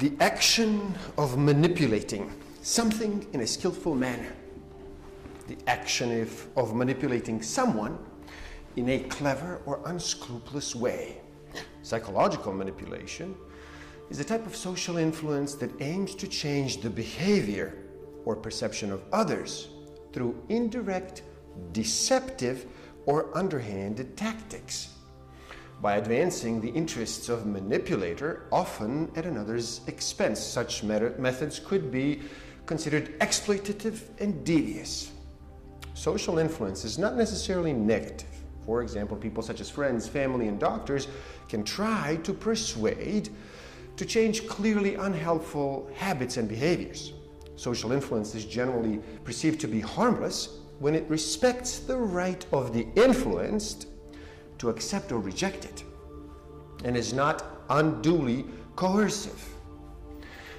the action of manipulating something in a skillful manner, the action of, manipulating someone in a clever or unscrupulous way. Psychological manipulation is a type of social influence that aims to change the behavior or perception of others through indirect, deceptive, or underhanded tactics by advancing the interests of manipulator, often at another's expense. Such methods could be considered exploitative and devious. Social influence is not necessarily negative. For example, people such as friends, family, and doctors can try to persuade to change clearly unhelpful habits and behaviors. Social influence is generally perceived to be harmless when it respects the right of the influenced to accept or reject it and is not unduly coercive.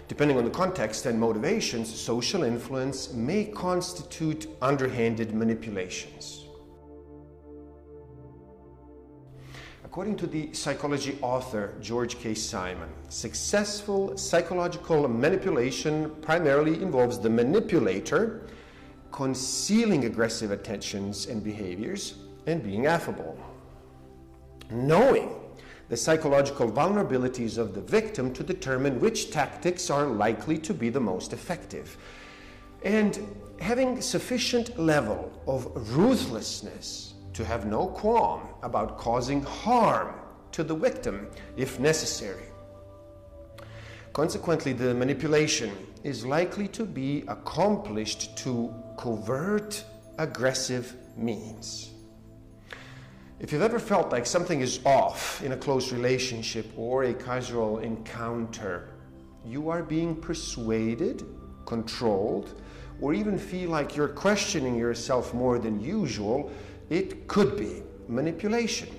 Depending on the context and motivations, social influence may constitute underhanded manipulations. According to the psychology author George K. Simon, successful psychological manipulation primarily involves the manipulator concealing aggressive attentions and behaviors and being affable knowing the psychological vulnerabilities of the victim to determine which tactics are likely to be the most effective. And having sufficient level of ruthlessness to have no qualm about causing harm to the victim if necessary. Consequently, the manipulation is likely to be accomplished to covert aggressive means. If you've ever felt like something is off in a close relationship or a casual encounter, you are being persuaded, controlled, or even feel like you're questioning yourself more than usual, it could be manipulation.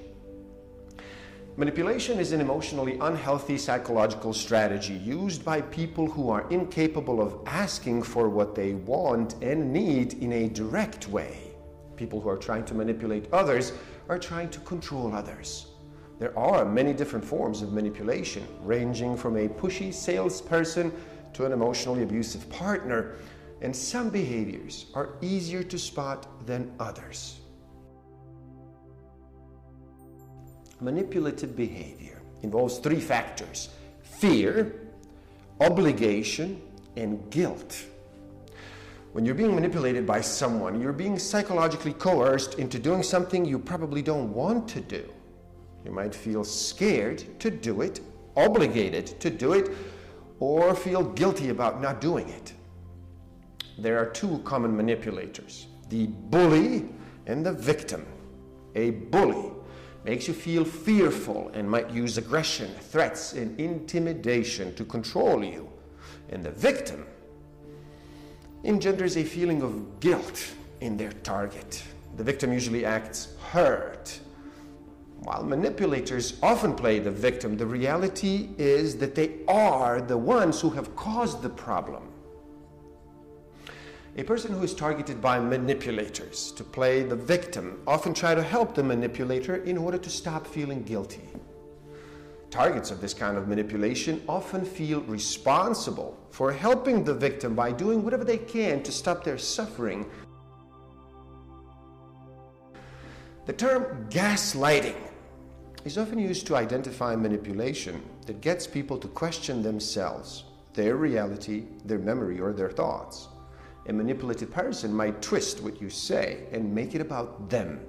Manipulation is an emotionally unhealthy psychological strategy used by people who are incapable of asking for what they want and need in a direct way. People who are trying to manipulate others are trying to control others. There are many different forms of manipulation, ranging from a pushy salesperson to an emotionally abusive partner, and some behaviors are easier to spot than others. Manipulative behavior involves three factors fear, obligation, and guilt. When you're being manipulated by someone, you're being psychologically coerced into doing something you probably don't want to do. You might feel scared to do it, obligated to do it, or feel guilty about not doing it. There are two common manipulators the bully and the victim. A bully makes you feel fearful and might use aggression, threats, and intimidation to control you. And the victim engenders a feeling of guilt in their target. The victim usually acts hurt. While manipulators often play the victim, the reality is that they are the ones who have caused the problem. A person who is targeted by manipulators to play the victim often try to help the manipulator in order to stop feeling guilty. Targets of this kind of manipulation often feel responsible for helping the victim by doing whatever they can to stop their suffering. The term gaslighting is often used to identify manipulation that gets people to question themselves, their reality, their memory, or their thoughts. A manipulative person might twist what you say and make it about them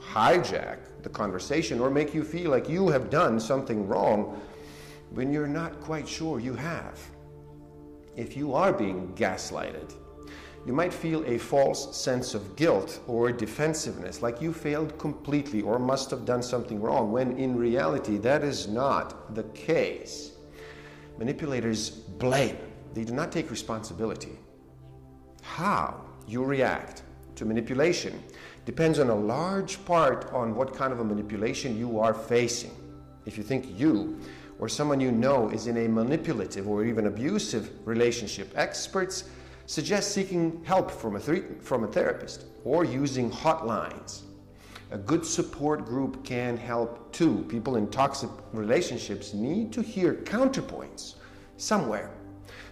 hijack the conversation or make you feel like you have done something wrong when you're not quite sure you have. If you are being gaslighted, you might feel a false sense of guilt or defensiveness, like you failed completely or must have done something wrong, when in reality that is not the case. Manipulators blame, they do not take responsibility. How you react to manipulation depends on a large part on what kind of a manipulation you are facing. If you think you or someone you know is in a manipulative or even abusive relationship, experts suggest seeking help from a, from a therapist or using hotlines. A good support group can help too. People in toxic relationships need to hear counterpoints somewhere.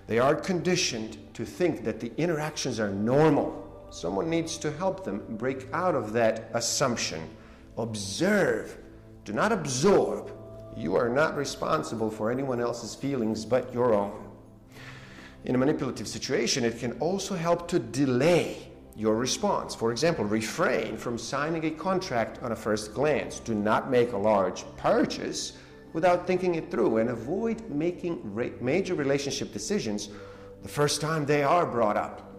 They are conditioned to think that the interactions are normal. Someone needs to help them break out of that assumption. Observe, do not absorb. You are not responsible for anyone else's feelings but your own. In a manipulative situation, it can also help to delay your response. For example, refrain from signing a contract on a first glance. Do not make a large purchase without thinking it through and avoid making major relationship decisions the first time they are brought up.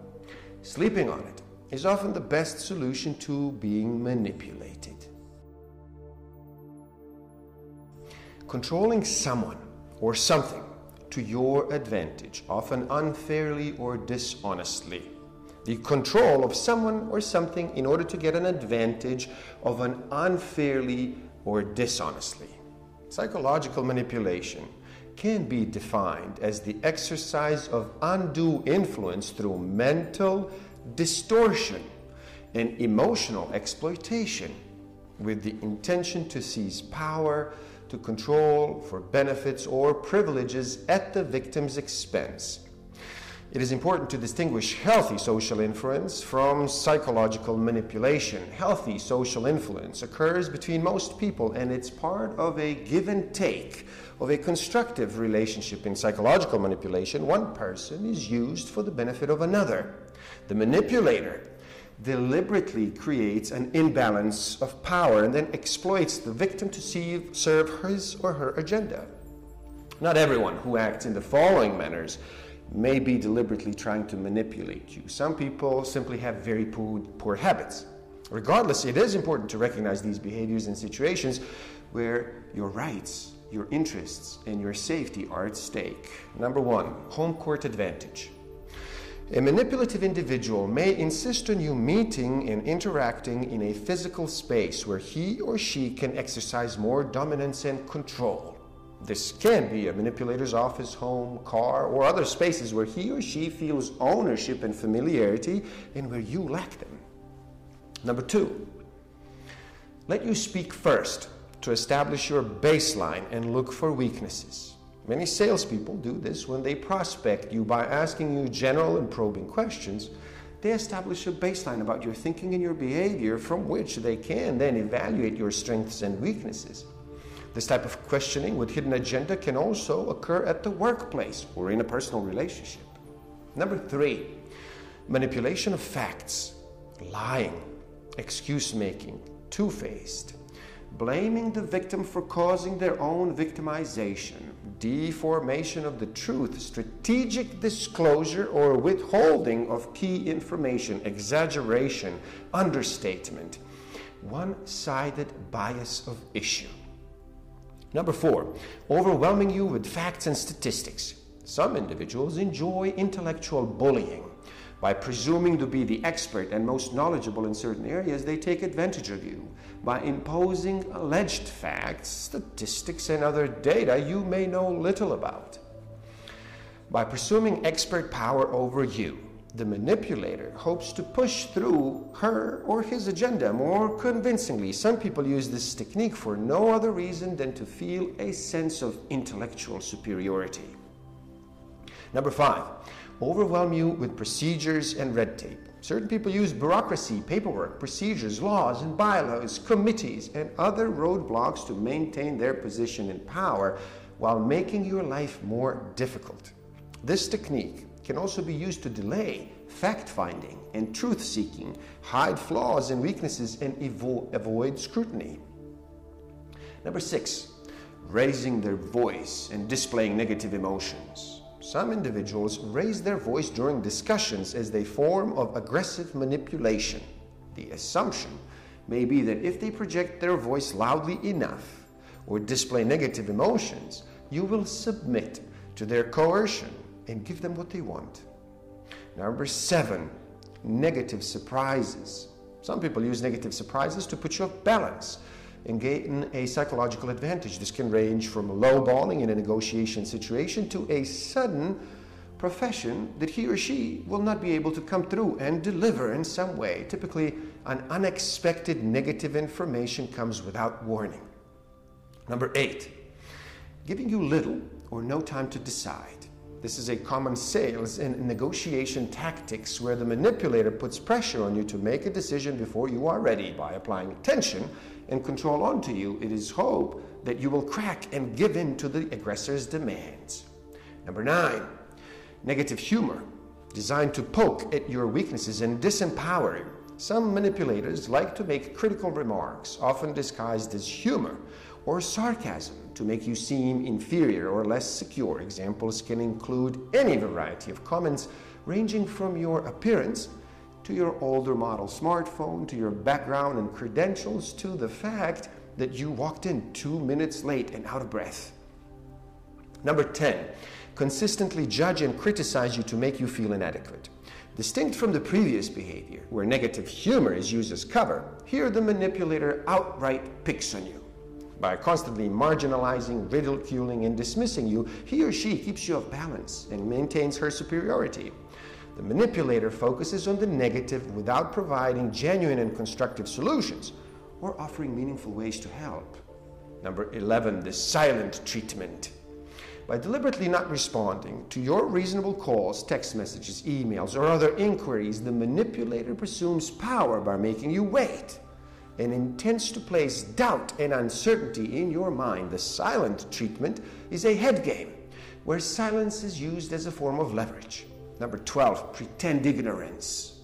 Sleeping on it is often the best solution to being manipulated. Controlling someone or something to your advantage, often unfairly or dishonestly. The control of someone or something in order to get an advantage of an unfairly or dishonestly. Psychological manipulation can be defined as the exercise of undue influence through mental distortion and emotional exploitation with the intention to seize power, to control for benefits or privileges at the victim's expense. It is important to distinguish healthy social influence from psychological manipulation. Healthy social influence occurs between most people and it's part of a give and take of a constructive relationship. In psychological manipulation, one person is used for the benefit of another. The manipulator deliberately creates an imbalance of power and then exploits the victim to see, serve his or her agenda. Not everyone who acts in the following manners may be deliberately trying to manipulate you. Some people simply have very poor, poor habits. Regardless, it is important to recognize these behaviors in situations where your rights, your interests, and your safety are at stake. Number one, home court advantage. A manipulative individual may insist on you meeting and interacting in a physical space where he or she can exercise more dominance and control. This can be a manipulator's office, home, car, or other spaces where he or she feels ownership and familiarity and where you lack them. Number two, let you speak first to establish your baseline and look for weaknesses. Many salespeople do this when they prospect you by asking you general and probing questions. They establish a baseline about your thinking and your behavior from which they can then evaluate your strengths and weaknesses. This type of questioning with hidden agenda can also occur at the workplace or in a personal relationship. Number three, manipulation of facts, lying, excuse making, two faced, blaming the victim for causing their own victimization, deformation of the truth, strategic disclosure or withholding of key information, exaggeration, understatement, one sided bias of issue. Number four, overwhelming you with facts and statistics. Some individuals enjoy intellectual bullying. By presuming to be the expert and most knowledgeable in certain areas, they take advantage of you. By imposing alleged facts, statistics, and other data you may know little about. By presuming expert power over you, the manipulator hopes to push through her or his agenda more convincingly. Some people use this technique for no other reason than to feel a sense of intellectual superiority. Number five, overwhelm you with procedures and red tape. Certain people use bureaucracy, paperwork, procedures, laws, and bylaws, committees, and other roadblocks to maintain their position in power while making your life more difficult. This technique can also be used to delay fact finding and truth seeking, hide flaws and weaknesses, and evo- avoid scrutiny. Number six, raising their voice and displaying negative emotions. Some individuals raise their voice during discussions as a form of aggressive manipulation. The assumption may be that if they project their voice loudly enough or display negative emotions, you will submit to their coercion and give them what they want. Number seven, negative surprises. Some people use negative surprises to put you off balance and gain a psychological advantage. This can range from lowballing in a negotiation situation to a sudden profession that he or she will not be able to come through and deliver in some way. Typically, an unexpected negative information comes without warning. Number eight, giving you little or no time to decide. This is a common sales and negotiation tactics where the manipulator puts pressure on you to make a decision before you are ready by applying tension and control onto you. It is hope that you will crack and give in to the aggressor's demands. Number nine, negative humor, designed to poke at your weaknesses and disempower you. Some manipulators like to make critical remarks, often disguised as humor or sarcasm, to make you seem inferior or less secure. Examples can include any variety of comments ranging from your appearance to your older model smartphone, to your background and credentials, to the fact that you walked in two minutes late and out of breath. Number 10, consistently judge and criticize you to make you feel inadequate. Distinct from the previous behavior, where negative humor is used as cover, here the manipulator outright picks on you. By constantly marginalizing, ridiculing, and dismissing you, he or she keeps you off balance and maintains her superiority. The manipulator focuses on the negative without providing genuine and constructive solutions or offering meaningful ways to help. Number 11, the silent treatment. By deliberately not responding to your reasonable calls, text messages, emails, or other inquiries, the manipulator presumes power by making you wait and intends to place doubt and uncertainty in your mind. The silent treatment is a head game where silence is used as a form of leverage. Number 12, pretend ignorance.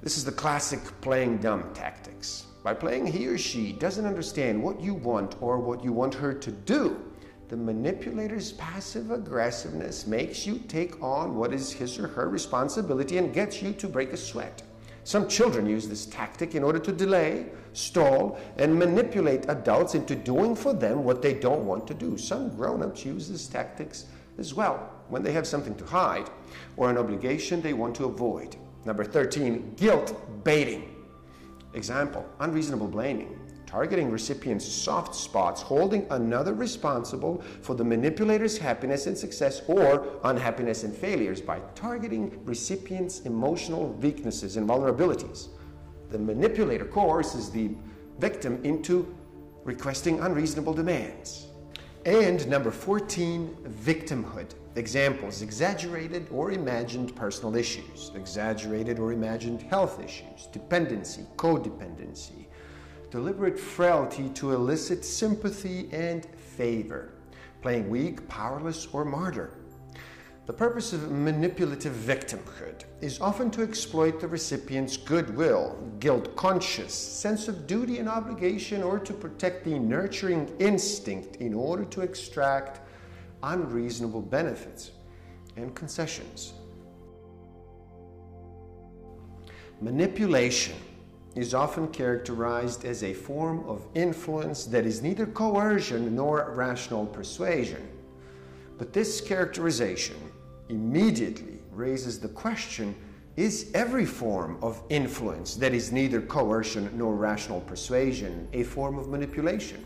This is the classic playing dumb tactics. By playing he or she doesn't understand what you want or what you want her to do, the manipulator's passive aggressiveness makes you take on what is his or her responsibility and gets you to break a sweat. Some children use this tactic in order to delay, stall, and manipulate adults into doing for them what they don't want to do. Some grown ups use these tactics as well when they have something to hide or an obligation they want to avoid. Number 13, guilt baiting. Example, unreasonable blaming targeting recipients' soft spots, holding another responsible for the manipulator's happiness and success or unhappiness and failures by targeting recipients' emotional weaknesses and vulnerabilities. The manipulator coerces the victim into requesting unreasonable demands. And number 14, victimhood. Examples exaggerated or imagined personal issues, exaggerated or imagined health issues, dependency, codependency, deliberate frailty to elicit sympathy and favor, playing weak, powerless, or martyr. The purpose of manipulative victimhood is often to exploit the recipient's goodwill, guilt conscious, sense of duty and obligation, or to protect the nurturing instinct in order to extract unreasonable benefits and concessions. Manipulation is often characterized as a form of influence that is neither coercion nor rational persuasion. But this characterization immediately raises the question is every form of influence that is neither coercion nor rational persuasion a form of manipulation?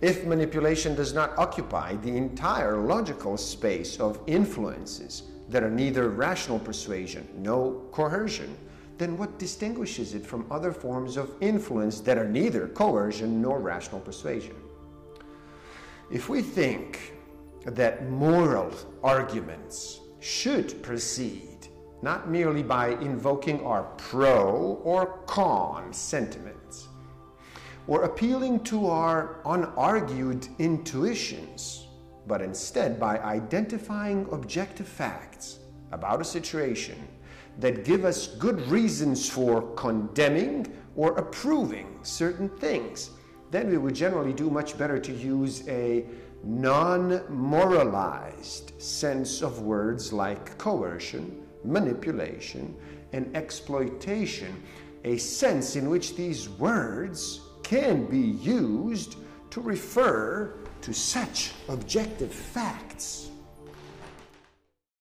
If manipulation does not occupy the entire logical space of influences that are neither rational persuasion nor coercion, then what distinguishes it from other forms of influence that are neither coercion nor rational persuasion? If we think that moral arguments should proceed not merely by invoking our pro or con sentiments, or appealing to our unargued intuitions, but instead by identifying objective facts about a situation that give us good reasons for condemning or approving certain things, then we would generally do much better to use a non moralized sense of words like coercion, manipulation, and exploitation, a sense in which these words can be used to refer to such objective facts.